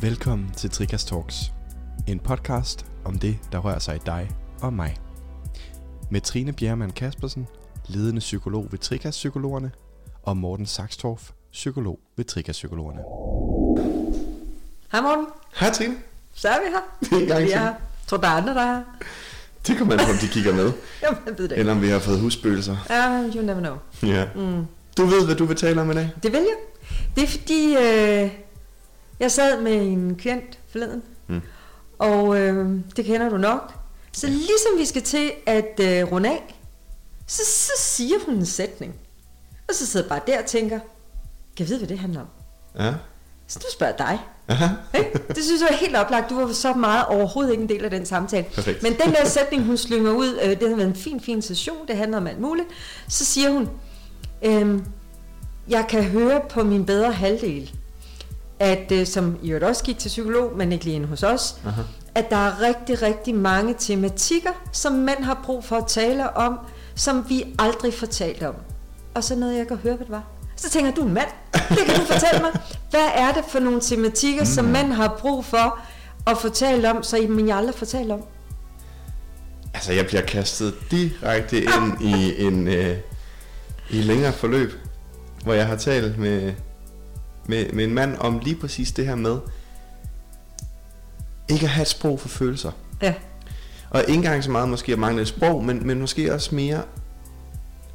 Velkommen til Trikas Talks, en podcast om det, der rører sig i dig og mig. Med Trine Bjermann Kaspersen, ledende psykolog ved Trikas Psykologerne, og Morten Saxtorff, psykolog ved Trikas Psykologerne. Hej Morten, Hej Trine. så er vi her. En gang til. her. Tror der er andre, der er her? Det kommer man på, om de kigger med, Jamen, jeg ved det ikke. eller om vi har fået husspøgelser. Ja, you never know. Ja. Mm. Du ved, hvad du vil tale om i dag? Det vil jeg. Det er fordi, øh, jeg sad med en klient forleden, Mm. og øh, det kender du nok. Så ligesom vi skal til at øh, runde af, så, så siger hun en sætning. Og så sidder jeg bare der og tænker, kan jeg vide, hvad det handler om? Ja. Så nu spørger jeg dig. Aha. Det synes jeg var helt oplagt. Du var så meget overhovedet ikke en del af den samtale. Perfekt. Men den der sætning, hun slynger ud, øh, det har været en fin, fin session, det handler om alt muligt. Så siger hun, øhm, jeg kan høre på min bedre halvdel, at øh, som i øvrigt også gik til psykolog, men ikke lige inde hos os, Aha. at der er rigtig, rigtig mange tematikker, som mænd har brug for at tale om, som vi aldrig får talt om. Og så noget, jeg kan høre, hvad det var. Så tænker du en mand. Det kan du fortælle mig. Hvad er det for nogle tematikker, mm. som mænd har brug for at fortælle om, så I, men jeg aldrig talt om? Altså, jeg bliver kastet direkte ind i en øh, i længere forløb, hvor jeg har talt med, med, med en mand om lige præcis det her med ikke at have et sprog for følelser. Ja, Og ikke engang så meget måske at mangle et sprog, men, men måske også mere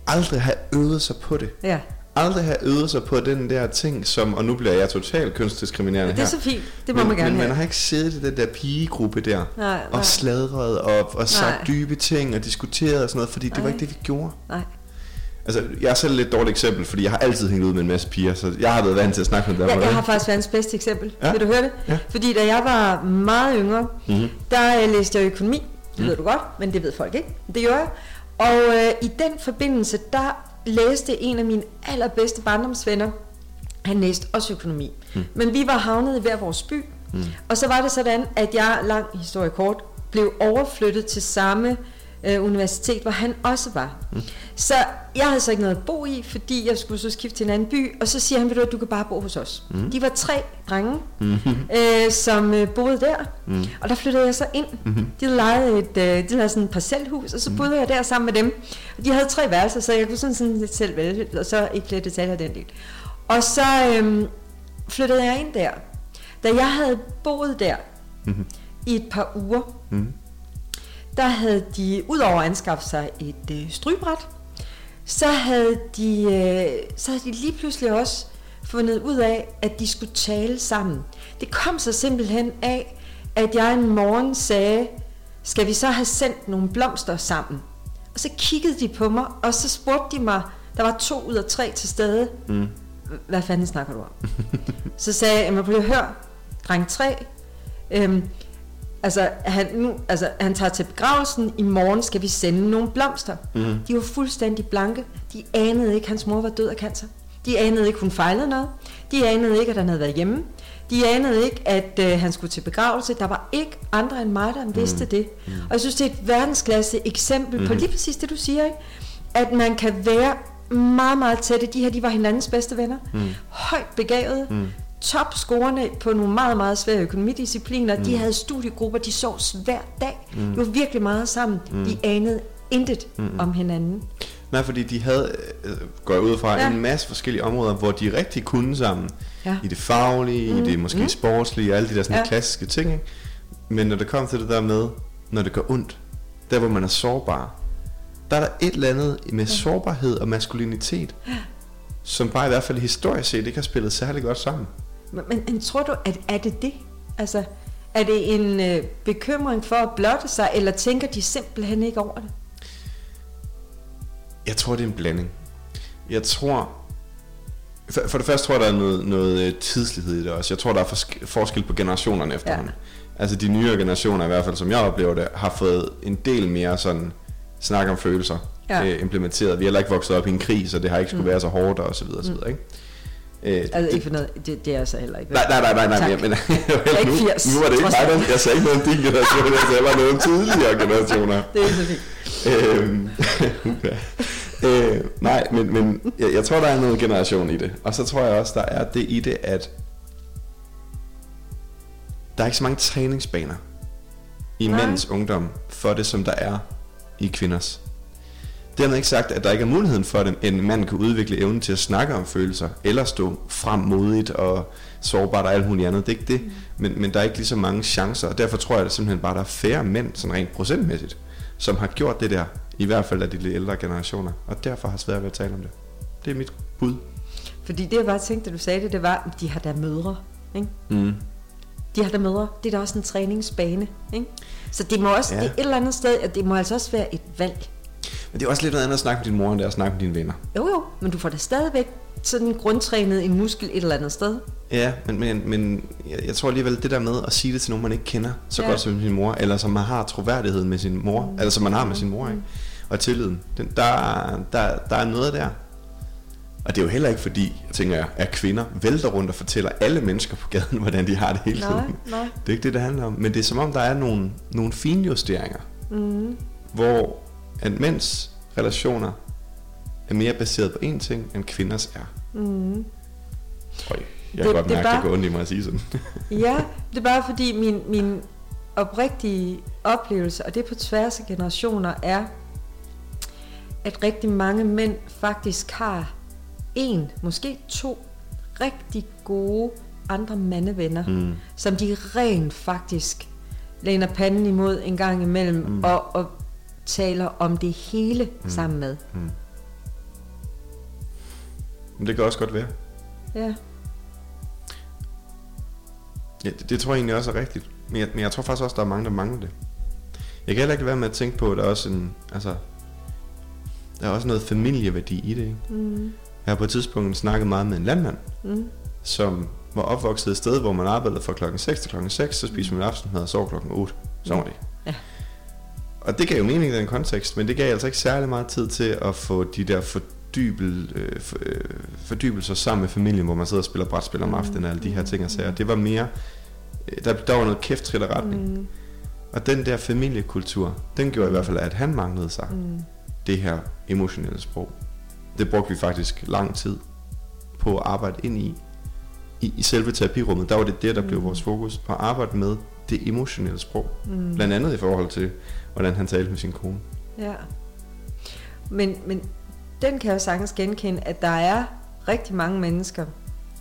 aldrig have øvet sig på det. ja. Aldrig have øvet sig på den der ting, som, og nu bliver jeg totalt kønsdiskriminerende Det er her. så fint. Det må men, man gerne men man have. har ikke siddet i den der pigegruppe der, Nej, nej. og sladret og, og sagt Nej. dybe ting og diskuteret og sådan noget, fordi det var Nej. ikke det, vi gjorde. Nej. Altså, jeg er selv et lidt dårligt eksempel, fordi jeg har altid hængt ud med en masse piger, så jeg har været vant til at snakke med dem. Om jeg har faktisk verdens bedste eksempel. Ja. Ja. Vil du høre det? Ja. Fordi da jeg var meget yngre, Mhm. der øh, læste jeg økonomi. Det Mm. ved du godt, men det ved folk ikke. Det gør jeg. Og øh, i den forbindelse, der læste en af mine allerbedste barndomsvenner, han læste også økonomi. Mm. Men vi var havnet i hver vores by. Mm. Og så var det sådan, at jeg, lang historie kort, blev overflyttet til samme øh, universitet, hvor han også var. Mm. Så jeg havde så ikke noget at bo i, fordi jeg skulle så skifte til en anden by, og så siger han, ved du hvad, du kan bare bo hos os. Mm. De var tre drenge, Mhm. øh, som øh, boede der, Mm. og der flyttede jeg så ind. Mhm. De lejet et, øh, de havde sådan et parcelhus, og så boede jeg der sammen med dem. Og de havde tre værelser, så jeg kunne sådan, sådan lidt selv vælge, og så ikke flere detaljer af den del. Og så øhm, flyttede jeg ind der. Da jeg havde boet der Mhm. i et par uger, Mhm. der havde de, udover at anskaffe sig et øh, strybræt, så havde, de, øh, så havde de lige pludselig også fundet ud af, at de skulle tale sammen. Det kom så simpelthen af, at jeg en morgen sagde, skal vi så have sendt nogle blomster sammen? Og så kiggede de på mig, og så spurgte de mig, der var to ud af tre til stede, Mm. hvad fanden snakker du om? så sagde jeg, prøv at høre, dreng 3, øhm, altså, han, nu, altså han tager til begravelsen, i morgen skal vi sende nogle blomster. Mhm. De var fuldstændig blanke, de anede ikke, at hans mor var død af cancer. De anede ikke, hun fejlede noget. De anede ikke, at han havde været hjemme. De anede ikke, at øh, han skulle til begravelse. Der var ikke andre end mig, der vidste Mm. det. Og jeg synes, det er et verdensklasse eksempel mm. på Mhm. lige præcis det, du siger, ikke? At man kan være meget, meget tætte. De her, de var hinandens bedste venner. Mm. Højt begavede. Mm. Topscorerne på nogle meget, meget svære økonomidiscipliner. De Mm. havde studiegrupper, de sov hver dag. Mm. De var virkelig meget sammen. Mm. De anede intet Mm. om hinanden. Nej, fordi de havde, øh, går ud fra, Ja. en masse forskellige områder, hvor de rigtig kunne sammen. Ja. I det faglige, mm. i det måske Mm. sportslige, og alle de der sådan Ja. klassiske ting. Ikke? Men når det kommer til det der med, når det gør ondt, der hvor man er sårbar, der er der et eller andet med sårbarhed og maskulinitet, som bare i hvert fald historisk set ikke har spillet særlig godt sammen. Men, men, tror du, at er det det? Altså, er det en øh, bekymring for at blotte sig, eller tænker de simpelthen ikke over det? Jeg tror, det er en blanding. Jeg tror... For, for det første tror jeg, der er noget, noget øh, tidslighed i det også. Jeg tror, der er forsk- forskel på generationerne efterhånden. Ja. Altså de nyere generationer, i hvert fald som jeg oplever det, har fået en del mere sådan snak om følelser Ja. øh, implementeret. Vi har heller ikke vokset op i en krig, så det har ikke skulle Mm. være så hårdt og så videre, og så videre ikke? Øh, Altså, ikke for noget, det, det er så heller ikke. Nej, nej, nej, nej, nej, men, nu, 80, nu var det ikke mig, der, jeg sagde ikke noget om din generation, jeg sagde bare noget om tidligere generationer. Det er så fint. øhm, øh, nej, men, men jeg, jeg tror, der er noget generation i det. Og så tror jeg også, der er det i det, at der er ikke så mange træningsbaner i Nej. mænds ungdom for det, som der er i kvinders. Dermed ikke sagt, at der ikke er muligheden for, at en mand kan udvikle evnen til at snakke om følelser, eller stå frem modigt og sårbart og alt muligt andet. Det er ikke det, men, men der er ikke lige så mange chancer, og derfor tror jeg at simpelthen bare, at der er færre mænd, sådan rent procentmæssigt, som har gjort det der, i hvert fald af de lidt ældre generationer, og derfor har svært ved at tale om det. Det er mit bud. Fordi det jeg bare tænkte, da du sagde det, det var, at de har da mødre. Ikke? Mm. De har da mødre. Det er da også en træningsbane. Ikke? Så det må også, Ja. det et eller andet sted, at det må altså også være et valg. Men det er også lidt noget andet at snakke med din mor, end det er at snakke med dine venner. Jo jo, men du får da stadigvæk sådan grundtrænet en muskel et eller andet sted. Ja, men, men, men jeg, jeg tror alligevel, det der med at sige det til nogen, man ikke kender så ja. Godt som sin mor, eller som man har troværdighed med sin mor, mm. eller som man har med sin mor, ikke? og tilliden, den, der, der, der er noget der. Og det er jo heller ikke fordi, jeg tænker, at kvinder vælter rundt og fortæller alle mennesker på gaden, hvordan de har det hele Nej, tiden. nej. Det er ikke det, det handler om. Men det er som om, der er nogle, nogle finjusteringer, Mm. hvor at mænds relationer er mere baseret på én ting, end kvinders er. Mm. Øj, jeg kan Det- godt det er mærke, at det bare- går ondt i mig at sige sådan. Ja, det er bare fordi min, min oprigtige oplevelse, og det er på tværs af generationer, er, at rigtig mange mænd faktisk har en, måske to rigtig gode andre mandevenner, Mm. som de rent faktisk læner panden imod en gang imellem, mm. og, og taler om det hele Mm. mm. sammen med. Mm. Men det kan også godt være. Ja. Ja, det, det tror jeg egentlig også er rigtigt. Men jeg, men jeg tror faktisk også, der er mange, der mangler det. Jeg kan heller ikke være med at tænke på, at der er også en, altså, der er også noget familieværdi i det. Ikke? Mm. Jeg har på et tidspunkt snakket meget med en landmand, Mm. som var opvokset et sted, hvor man arbejdede fra klokken 6 til klokken 6, så spiser man aftensmad og sover klokken 8. Så var det. Ja. Og det gav jo mening i den kontekst, men det gav altså ikke særlig meget tid til at få de der fordybel, øh, for, øh, fordybelser sammen med familien, hvor man sidder og spiller brætspil om aftenen og alle de her ting og sager. Det var mere, øh, der, der var noget kæft trit og retning. Mm. Og den der familiekultur, den gjorde i hvert fald, at han manglede sig Mm. det her emotionelle sprog. Det brugte vi faktisk lang tid på at arbejde ind i. I, i selve terapirummet, der var det det, der blev Mm. vores fokus. At arbejde med det emotionelle sprog. Mm. Blandt andet i forhold til, hvordan han talte med sin kone. Ja. Men, men den kan jeg jo sagtens genkende, at der er rigtig mange mennesker,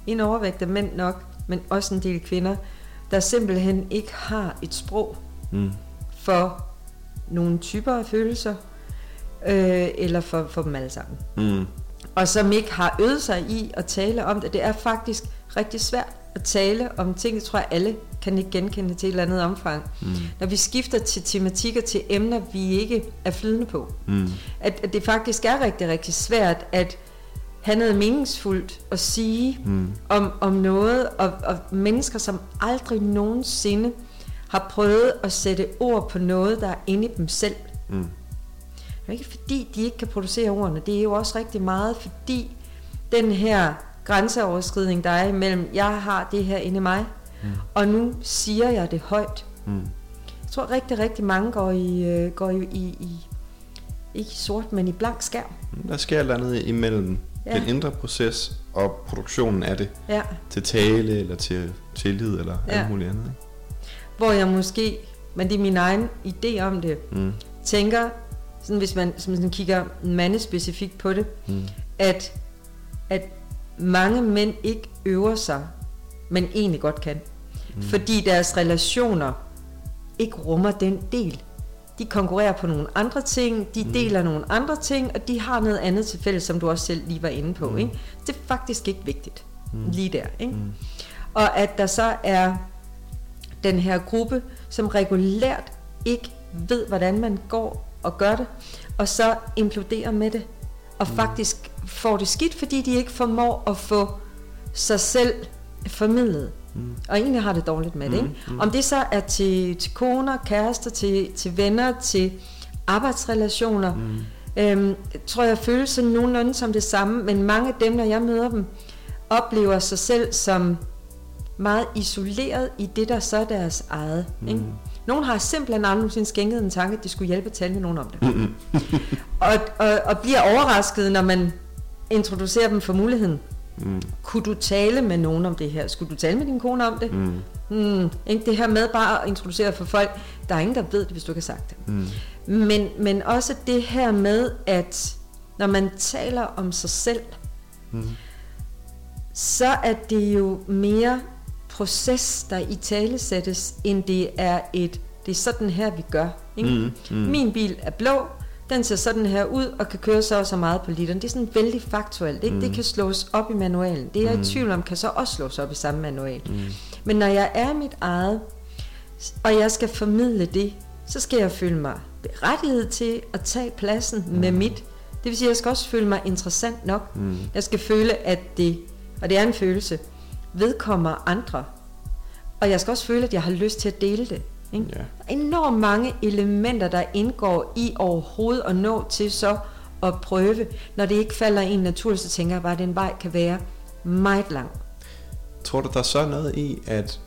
en overvægt af mænd nok, men også en del kvinder, der simpelthen ikke har et sprog Mm. for nogle typer af følelser, øh, eller for, for dem alle sammen. Mm. Og som ikke har øvet sig i at tale om det. Det er faktisk rigtig svært at tale om ting, det tror jeg alle kan ikke genkende til et eller andet omfang. Mm. Når vi skifter til tematikker, til emner, vi ikke er flydende på. Mm. At, at det faktisk er rigtig, rigtig svært at have noget meningsfuldt at sige Mm. om, om noget, og, og mennesker, som aldrig nogensinde har prøvet at sætte ord på noget, der er inde i dem selv. Mm. Det er ikke fordi, de ikke kan producere ordene. Det er jo også rigtig meget, fordi den her grænseoverskridning, der er imellem, jeg har det her inde i mig, Mm. og nu siger jeg det højt. Mm. Jeg tror rigtig, rigtig mange går i, øh, går i, i, i ikke i sort, men i blank skærm. Der sker et eller andet imellem Ja. den indre proces og produktionen af det. Ja. Til tale, eller til tillid, eller Ja. alt muligt andet. Ikke? Hvor jeg måske, men det er min egen idé om det, Mm. tænker, sådan hvis man, hvis man sådan kigger mandespecifikt på det, Mm. at, at mange mænd ikke øver sig, men egentlig godt kan. Mm. Fordi deres relationer ikke rummer den del. De konkurrerer på nogle andre ting, de mm. deler nogle andre ting, og de har noget andet til fælles, som du også selv lige var inde på. Mm. Ikke? Det er faktisk ikke vigtigt. Mm. Lige der. Ikke? Mm. Og at der så er den her gruppe, som regulært ikke ved, hvordan man går og gør det, og så imploderer med det, og mm. faktisk får det skidt, fordi de ikke formår at få sig selv formidlet. Mm. Og egentlig har det dårligt med det. Mm, Ikke? mm. Om det så er til, til koner, kærester, til, til venner, til arbejdsrelationer, Mm. øhm, tror jeg føles sådan nogenlunde som det samme, men mange af dem, når jeg møder dem, oplever sig selv som meget isoleret i det, der så er deres eget. Mm. Ikke? Nogle har simpelthen aldrig nogensinde skænket en tanke, at de skulle hjælpe at tale med nogen om det. og, og, og bliver overrasket, når man introducerer dem for muligheden. Mm. Kunne du tale med nogen om det her? Skulle du tale med din kone om det? Mm. Mm, ikke? Det her med bare at introducere for folk, der er ingen, der ved det, hvis du ikke har sagt det. Mm. Men, men også det her med, at når man taler om sig selv, mm. så er det jo mere proces, der i tale sættes, end det er et, det er sådan her, vi gør. Ikke? Mm, mm. Min bil er blå, den ser sådan her ud, og kan køre så og så meget på literen. Det er sådan vældig faktuelt. Ikke? Mm. Det kan slås op i manualen. Det er jeg mm. i tvivl om, kan så også slås op i samme manual. Mm. Men når jeg er mit eget, og jeg skal formidle det, så skal jeg føle mig berettiget til at tage pladsen mm. med mit. Det vil sige, at jeg skal også føle mig interessant nok. Mm. Jeg skal føle, at det, og det er en følelse, vedkommer andre. Og jeg skal også føle, at jeg har lyst til at dele det. Ikke? Ja. Der er enormt mange elementer, der indgår i overhovedet at nå til så at prøve. Når det ikke falder en natur, så tænker jeg bare, at den vej kan være meget lang. Tror du, der er så noget i, at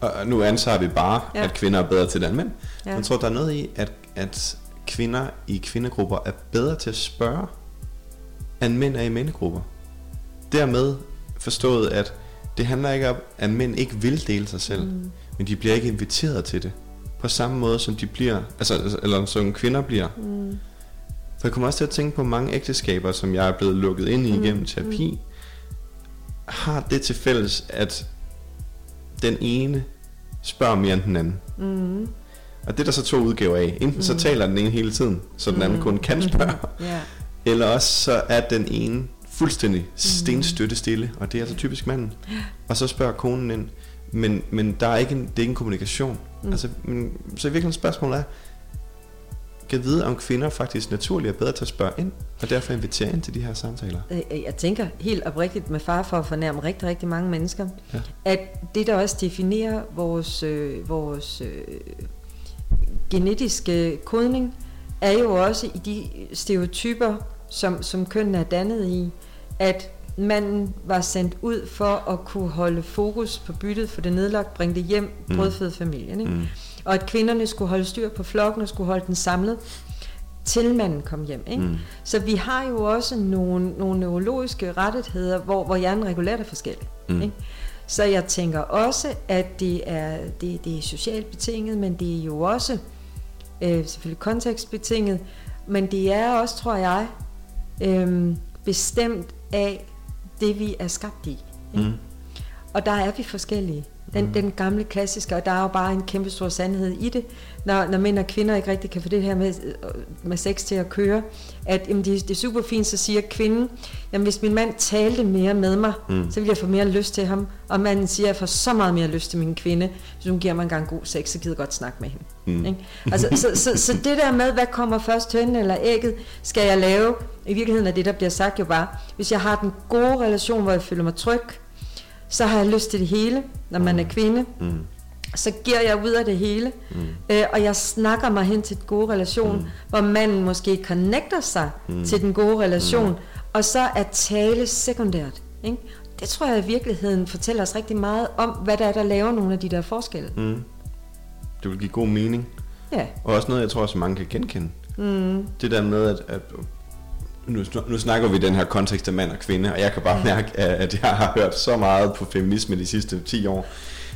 og nu antager vi bare, ja. at kvinder er bedre til det end mænd. Ja. Men tror der er noget i, at, at kvinder i kvindegrupper er bedre til at spørge, end mænd er i mændegrupper? Dermed forstået, at det handler ikke om, at mænd ikke vil dele sig selv, mm. Men de bliver ikke inviteret til det. På samme måde som de bliver, altså, eller som kvinder bliver. Mm. For jeg kommer også til at tænke på mange ægteskaber, som jeg er blevet lukket ind i mm. igennem terapi, mm. har det til fælles, at den ene spørger mere end den anden. Mm. Og det er der så to udgaver af. Enten mm. så taler den ene hele tiden, så den anden mm. kun kan spørge. yeah. Eller også så er den ene fuldstændig stenstøtte stille, og det er altså typisk manden. Og så spørger konen ind, men, men der er ikke en, det er ikke en kommunikation. Mm. Altså, men, så i virkeligheden spørgsmålet er, kan vide, om kvinder faktisk naturligt er bedre til at spørge ind, og derfor invitere ind til de her samtaler? Øh, øh, jeg tænker helt oprigtigt med far for at fornærme rigtig, rigtig mange mennesker, ja. at det, der også definerer vores, øh, vores øh, genetiske kodning, er jo også i de stereotyper, som, som kønnen er dannet i, at manden var sendt ud for at kunne holde fokus på byttet, for det nedlagt, bringe det hjem, mm. brødføde familien. Ikke? Mm. Og at kvinderne skulle holde styr på flokken og skulle holde den samlet, til manden kom hjem. Ikke? Mm. Så vi har jo også nogle, nogle neurologiske rettigheder, hvor, hvor hjernen regulært er forskellig. Mm. Ikke? Så jeg tænker også, at det er, det, det er socialt betinget, men det er jo også øh, selvfølgelig kontekstbetinget, men det er også, tror jeg, øh, bestemt af det, vi er skabt i. Ikke? Mm. Og der er vi forskellige. Den, mm. den gamle klassiske, og der er jo bare en kæmpe stor sandhed i det, når, når mænd og kvinder ikke rigtig kan få det her med, med sex til at køre, at jamen, det, det er super fint, så siger kvinden, jamen hvis min mand talte mere med mig, mm. så vil jeg få mere lyst til ham, og manden siger, at jeg får så meget mere lyst til min kvinde, hvis hun giver mig en gang god sex, så gider jeg godt snakke med hende. Mm. Ikke? Altså, så, så, så, så det der med, hvad kommer først, hønnen eller ægget, skal jeg lave, i virkeligheden er det, der bliver sagt jo bare, hvis jeg har den gode relation, hvor jeg føler mig tryg, så har jeg lyst til det hele, når man er mm. kvinde. Mm. Så giver jeg ud af det hele, mm. øh, og jeg snakker mig hen til den gode relation, mm. hvor manden måske connecter sig mm. til den gode relation, mm. og så er tale sekundært. Ikke? Det tror jeg i virkeligheden fortæller os rigtig meget om, hvad der er, der laver nogle af de der forskelle. Mm. Det vil give god mening. Ja. Og også noget, jeg tror, som mange kan genkende. Mm. Det der med, at, at nu, nu snakker vi i den her kontekst af mand og kvinde, og jeg kan bare mærke, at jeg har hørt så meget på feminisme de sidste 10 år,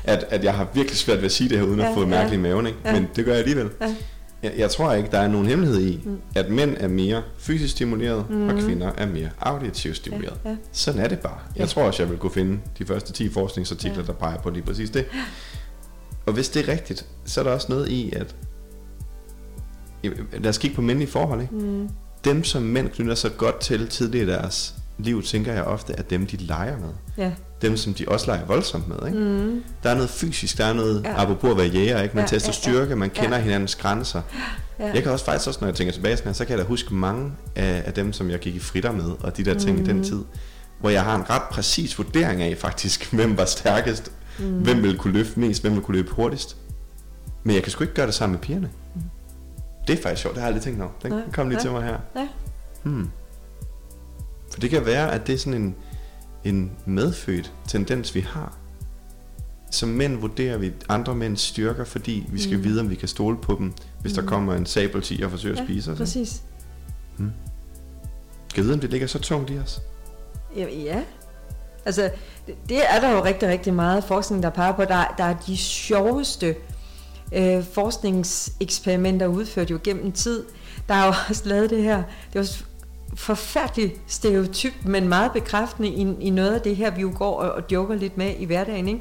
at, at jeg har virkelig svært ved at sige det her, uden ja, at få mærkelig ja. maven, ikke? Ja. men det gør jeg alligevel. Ja. Jeg, jeg tror ikke, der er nogen hemmelighed i, mm. at mænd er mere fysisk stimuleret, mm. og kvinder er mere auditivt stimuleret. Ja, ja. Sådan er det bare. Jeg ja. tror også, jeg vil kunne finde de første 10 forskningsartikler, ja. der peger på lige præcis det. Og hvis det er rigtigt, så er der også noget i, at lad os kigge på mændelige forhold. Ikke? Mm dem, som mænd knytter sig godt til tidligere i deres liv, tænker jeg ofte, er dem, de leger med. Ja. Dem, som de også leger voldsomt med. Ikke? Mm. Der er noget fysisk, der er noget, ja. apropos at være jæger, ikke? man ja, tester ja, styrke, man kender ja. hinandens grænser. Ja. Jeg kan også faktisk også, når jeg tænker tilbage, sådan så kan jeg da huske mange af, af dem, som jeg gik i fritter med, og de der ting mm. i den mm. tid, hvor jeg har en ret præcis vurdering af faktisk, hvem var stærkest, mm. hvem ville kunne løfte mest, hvem ville kunne løbe hurtigst. Men jeg kan sgu ikke gøre det sammen med pigerne. Mm. Det er faktisk sjovt, det har jeg aldrig tænkt over. Den ja, kom lige ja, til mig her. Ja. Hmm. For det kan være, at det er sådan en, en medfødt tendens, vi har. Som mænd vurderer vi andre mænds styrker, fordi vi skal mm. vide, om vi kan stole på dem, hvis mm. der kommer en sabelti og forsøger ja, at spise os. præcis. Hmm. Skal vide, om det ligger så tungt i os? Ja, ja. Altså, det, det er der jo rigtig, rigtig meget forskning, der peger på. Der, der er de sjoveste øh, forskningseksperimenter udført jo gennem tid. Der er jo også lavet det her, det var forfærdeligt stereotyp, men meget bekræftende i, i noget af det her, vi jo går og, og joker lidt med i hverdagen. Ikke?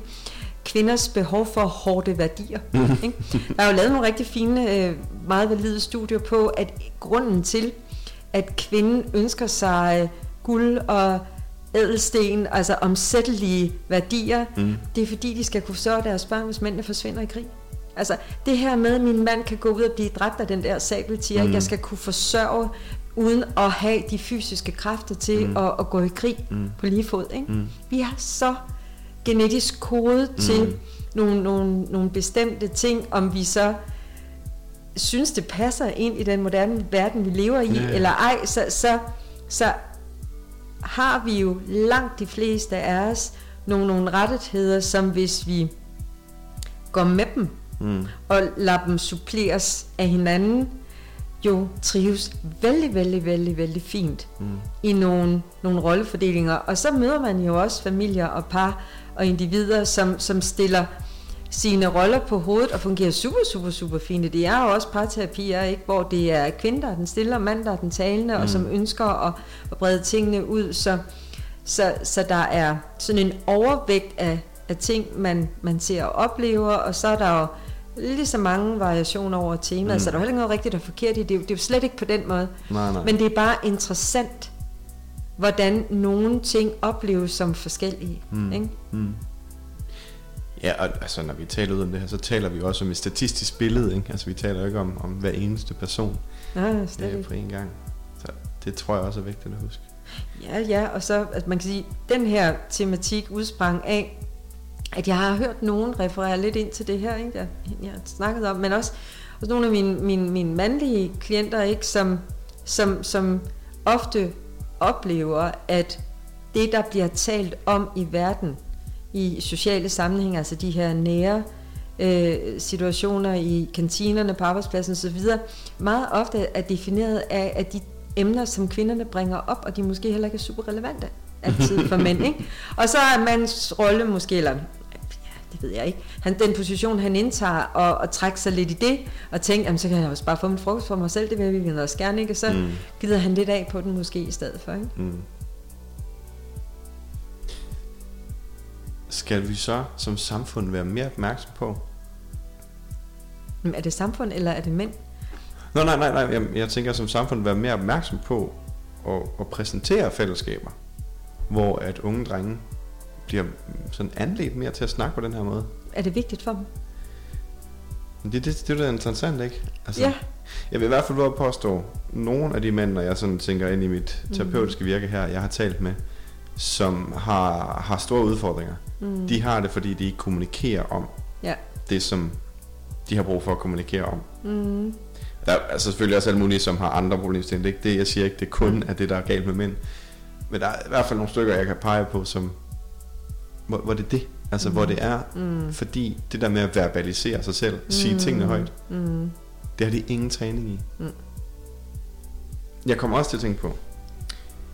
Kvinders behov for hårde værdier. ikke? Der er jo lavet nogle rigtig fine, øh, meget valide studier på, at grunden til, at kvinden ønsker sig øh, guld og ædelsten, altså omsættelige værdier, mm. det er fordi, de skal kunne forsørge deres børn, hvis mændene forsvinder i krig. Altså det her med, at min mand kan gå ud og blive dræbt af den der sabeltiger, mm. jeg skal kunne forsørge uden at have de fysiske kræfter til mm. at, at gå i krig mm. på lige fod. Ikke? Mm. Vi har så genetisk kodet mm. til nogle, nogle, nogle bestemte ting, om vi så synes, det passer ind i den moderne verden, vi lever i, yeah. eller ej, så, så, så har vi jo langt de fleste af os nogle, nogle rettigheder, som hvis vi går med dem, mm. og lader dem suppleres af hinanden, jo trives vældig, vældig, vældig, vældig fint mm. i nogle, nogle rollefordelinger. Og så møder man jo også familier og par og individer, som, som stiller sine roller på hovedet og fungerer super, super, super fint. Det er jo også parterapier, ikke? hvor det er kvinder, der er den stille, og mand, der er den talende, mm. og som ønsker at, at brede tingene ud. Så, så, så der er sådan en overvægt af, af ting, man, man ser og oplever, og så er der jo lige så mange variationer over temaet, mm. så der er heller ikke noget rigtigt og forkert i det. Det er jo slet ikke på den måde. Nej, nej. Men det er bare interessant, hvordan nogle ting opleves som forskellige. Mm. Ikke? Mm. Ja, og altså, når vi taler ud om det her, så taler vi også om et statistisk billede. Ikke? Altså, vi taler jo ikke om, om hver eneste person Nej, slet øh, på en gang. Så det tror jeg også er vigtigt at huske. Ja, ja, og så, at man kan sige, den her tematik udsprang af, at jeg har hørt nogen referere lidt ind til det her, ikke? Jeg, jeg har snakket om, men også, også nogle af mine, mine, mine mandlige klienter, ikke? Som, som, som ofte oplever, at det, der bliver talt om i verden, i sociale sammenhænge, altså de her nære øh, situationer i kantinerne på arbejdspladsen osv., meget ofte er defineret af, at de emner, som kvinderne bringer op, og de måske heller ikke er super relevante altid for mænd. Ikke? Og så er mands rolle måske, eller det ved jeg ikke, han, den position, han indtager, og, og trækker sig lidt i det, og tænker, jamen, så kan jeg også bare få min frokost for mig selv, det vil vi også gerne, ikke? Og så mm. gider han lidt af på den måske i stedet for, ikke? Mm. Skal vi så som samfund være mere opmærksom på? Er det samfund, eller er det mænd? Nå, nej, nej, nej. Jeg, jeg tænker som samfund være mere opmærksom på at, at præsentere fællesskaber, hvor at unge drenge bliver sådan anledt mere til at snakke på den her måde. Er det vigtigt for dem? Det, det, det er da interessant, ikke? Altså, ja. Jeg vil i hvert fald våge påstå, nogle af de mænd, når jeg sådan tænker ind i mit mhm. terapeutiske virke her, jeg har talt med, som har, har store udfordringer, mm. de har det, fordi de ikke kommunikerer om ja. det, som de har brug for at kommunikere om. Mm. Der er altså selvfølgelig også alle mulige, som har andre problemstillinger. Det er ikke det, jeg siger ikke, det er kun mm. er det, der er galt med mænd. Men der er i hvert fald nogle stykker, jeg kan pege på, som, hvor, hvor det er det. Altså mm. hvor det er, mm. fordi det der med at verbalisere sig selv, mm. sige tingene højt, mm. det har de ingen træning i. Mm. Jeg kommer også til at tænke på,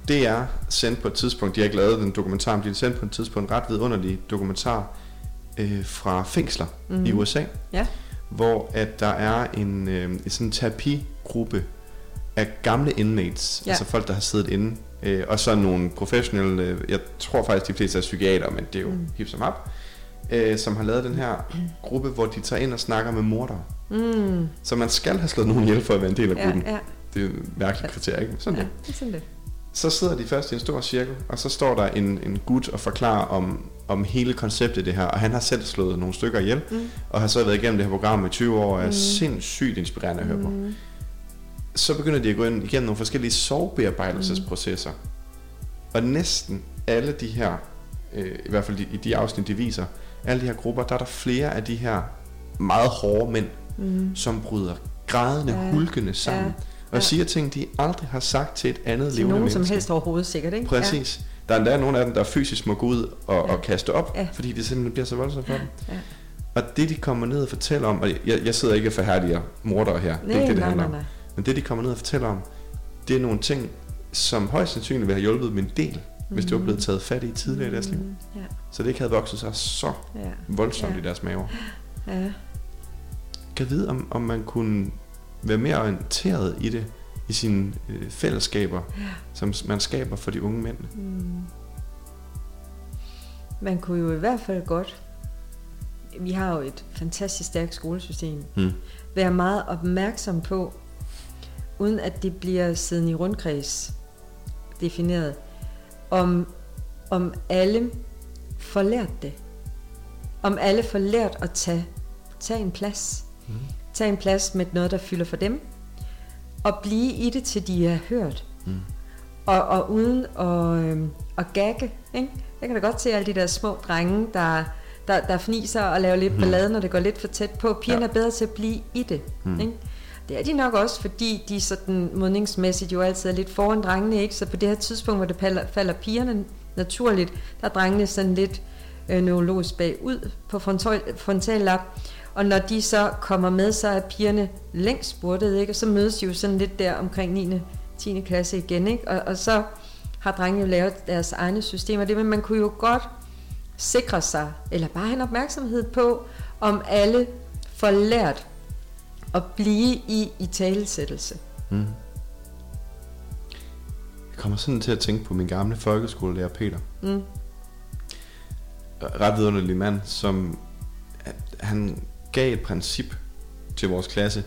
det er sendt på et tidspunkt, de har ikke lavet den dokumentar, men de har sendt på et tidspunkt en ret vidunderlig dokumentar øh, fra fængsler mm. i USA. Ja. Hvor at der er en, øh, en sådan terapigruppe af gamle inmates, ja. altså folk, der har siddet inde Øh, og så nogle professionelle, øh, jeg tror faktisk de fleste er psykiater, men det er jo mm. hip som op, øh, som har lavet den her gruppe, hvor de tager ind og snakker med mordere. Mm. Så man skal have slået nogen ihjel for at være en del af gruppen. Ja, ja. Det er en mærkelig kriterie, ikke? Sådan ja, det. det. Sådan det. Så sidder de først i en stor cirkel, og så står der en, en gut og forklarer om, om hele konceptet det her, og han har selv slået nogle stykker ihjel, mm. og har så været igennem det her program i 20 år, og er mm. sindssygt inspirerende at høre på. Mm så begynder de at gå ind igennem nogle forskellige sorgbearbejdelsesprocesser. Mm. Og næsten alle de her, øh, i hvert fald i de afsnit, de viser, alle de her grupper, der er der flere af de her meget hårde mænd, mm. som bryder grædende, ja. hulkende sammen. Ja. Og ja. siger ting, de aldrig har sagt til et andet til levende nogen menneske. som helst overhovedet sikkert, ikke? Præcis. Ja. Der er endda nogle af dem, der fysisk må gå ud og, ja. og kaste op, ja. fordi det simpelthen bliver så voldsomt for dem. Ja. Og det, de kommer ned og fortæller om, og jeg, jeg sidder ikke og forhærdiger mordere her, Nej, det er ikke det, det nej, handler nej, om. nej. Men det, de kommer ned og fortæller om, det er nogle ting, som højst sandsynligt vil have hjulpet dem en del hvis det var blevet taget fat i tidligere i deres liv. Mm, Ja, Så det ikke havde vokset sig så ja, voldsomt Ja. i deres maver. ja. Kan vide, om, om man kunne være mere orienteret i det, i sine øh, fællesskaber, som man skaber for de unge mænd. Mm. Man kunne jo i hvert fald godt, vi har jo et fantastisk stærkt skolesystem, Mm. være meget opmærksom på, uden at det bliver siden i rundkreds defineret, om, om alle får lært det. Om alle får lært at tage, tage en plads. Mm. Tage en plads med noget, der fylder for dem. Og blive i det, til de er hørt. Mm. Og, og uden at, øhm, at gagge. Ikke? Jeg kan da godt se alle de der små drenge, der, der, der fniser og laver lidt Mhm. ballade, når det går lidt for tæt på. Pigerne Ja. er bedre til at blive i det. Mm. Ikke? Det er de nok også, fordi de sådan modningsmæssigt jo altid er lidt foran drengene, ikke? Så på det her tidspunkt, hvor det falder, falder pigerne naturligt, der er drengene sådan lidt øh, neurologisk bagud på frontal, frontallap. Og når de så kommer med, så er pigerne længst spurtet, ikke? Og så mødes de jo sådan lidt der omkring 9. 10. klasse igen, ikke? Og, og så har drengene jo lavet deres egne systemer. Det, men man kunne jo godt sikre sig, eller bare have en opmærksomhed på, om alle får lært at blive i i talesættelse. Mm. Jeg kommer sådan til at tænke på min gamle folkeskolelærer Peter. Mm. Ret vidunderlig mand, som han gav et princip til vores klasse,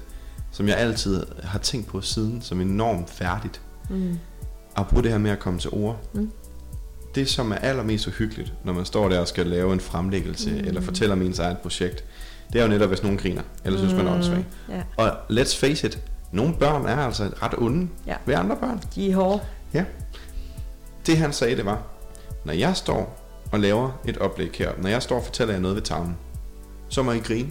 som jeg altid har tænkt på siden, som enormt færdigt. Mm. At bruge det her med at komme til ord. Mm. Det, som er allermest uhyggeligt, når man står der og skal lave en fremlæggelse, mm. eller fortæller om ens eget projekt, det er jo netop, hvis nogen griner, eller synes, man er åndssvag. Ja, Og let's face it, nogle børn er altså ret onde Ja. ved andre børn. de er hårde. Ja. Det han sagde, det var, når jeg står og laver et oplæg her, når jeg står og fortæller jer noget ved tavlen, så må I grine.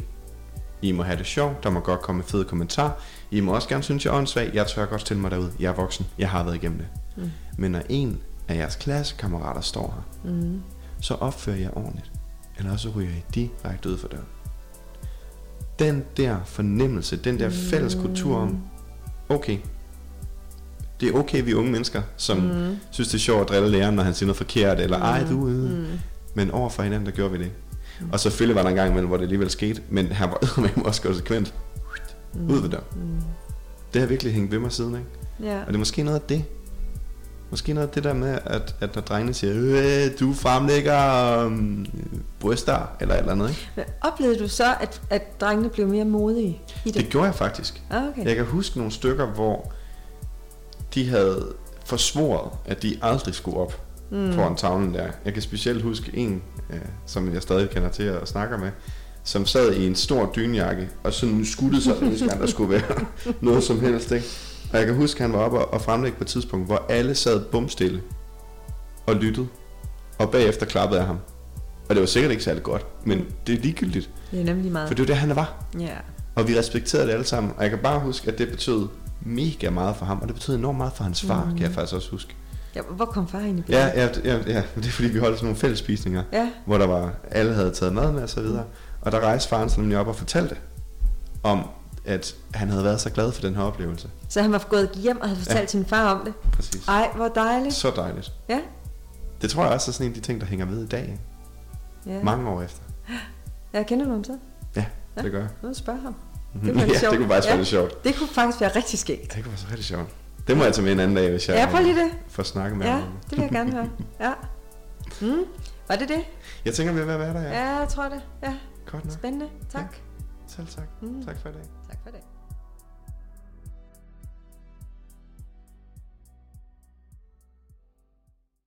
I må have det sjovt, der må godt komme fede kommentar. I må også gerne synes, jeg er åndssvag. Jeg tør godt stille mig derud. Jeg er voksen. Jeg har været igennem det. Mm. Men når en af jeres klassekammerater står her, Mm. så opfører jeg ordentligt. Eller også ryger I direkte ud for døren. Den der fornemmelse, den der fælles kultur om, okay, det er okay, vi er unge mennesker, som Mm. synes, det er sjovt at drille læreren, når han siger noget forkert, eller ej, du øh. Mm. Men over for hinanden, der gjorde vi det. Og selvfølgelig var der en gang imellem, hvor det alligevel skete, men her var det også konsekvent. Ud ved døren. Mm. Det har virkelig hængt ved mig siden, ikke? Ja. Og det er måske noget af det. Måske noget af det der med, at, at når drengene siger, øh, du fremlægger um, bryster, eller eller andet, ikke? Men oplevede du så, at, at drengene blev mere modige i det? Det gjorde jeg faktisk. Ah, okay. Jeg kan huske nogle stykker, hvor de havde forsvoret, at de aldrig skulle op mm. foran tavlen der. Jeg kan specielt huske en, øh, som jeg stadig kender til at snakke med, som sad i en stor dynjakke, og sådan skuttede sig, hvis der skulle være noget som helst. Ikke? Og jeg kan huske, at han var oppe og- fremlægge på et tidspunkt, hvor alle sad bumstille og lyttede, og bagefter klappede jeg ham. Og det var sikkert ikke særlig godt, men det er ligegyldigt, Det er nemlig meget. for det var det, han var. Ja. Og vi respekterede det alle sammen. Og jeg kan bare huske, at det betød mega meget for ham, og det betød enormt meget for hans far, mm. kan jeg faktisk også huske. ja. Hvor kom far ind i Ja, ja, ja, ja, det er fordi, vi holdt sådan nogle fælles spisninger, ja. hvor der var, alle havde taget mad med og så videre. Og der rejste faren sig nemlig op og fortalte om, at han havde været så glad for den her oplevelse. Så han var gået hjem og havde fortalt Ja. ja. sin far om det. Præcis. Ej, hvor dejligt. Så dejligt. Ja. Det tror jeg også er sådan en af de ting, der hænger ved i dag. ja. Mange år efter. Ja, kender du ham så? Ja, Ja. det gør jeg. Nu spørg ham. Det kunne ja, sjovt. det kunne faktisk Ja. være sjovt. Det kunne faktisk være rigtig skægt. Det kunne være så rigtig sjovt. Det må jeg tage med en anden dag, hvis jeg Ja, prøv lige det. får snakket med Ja, ham. det vil jeg gerne høre. Ja. Mm. Var det det? Jeg tænker, vi er ved at være der, ja. Ja, jeg tror det. Ja, Godt nok. spændende. Tak. Selv tak. Mm. Tak for i dag. Tak for det.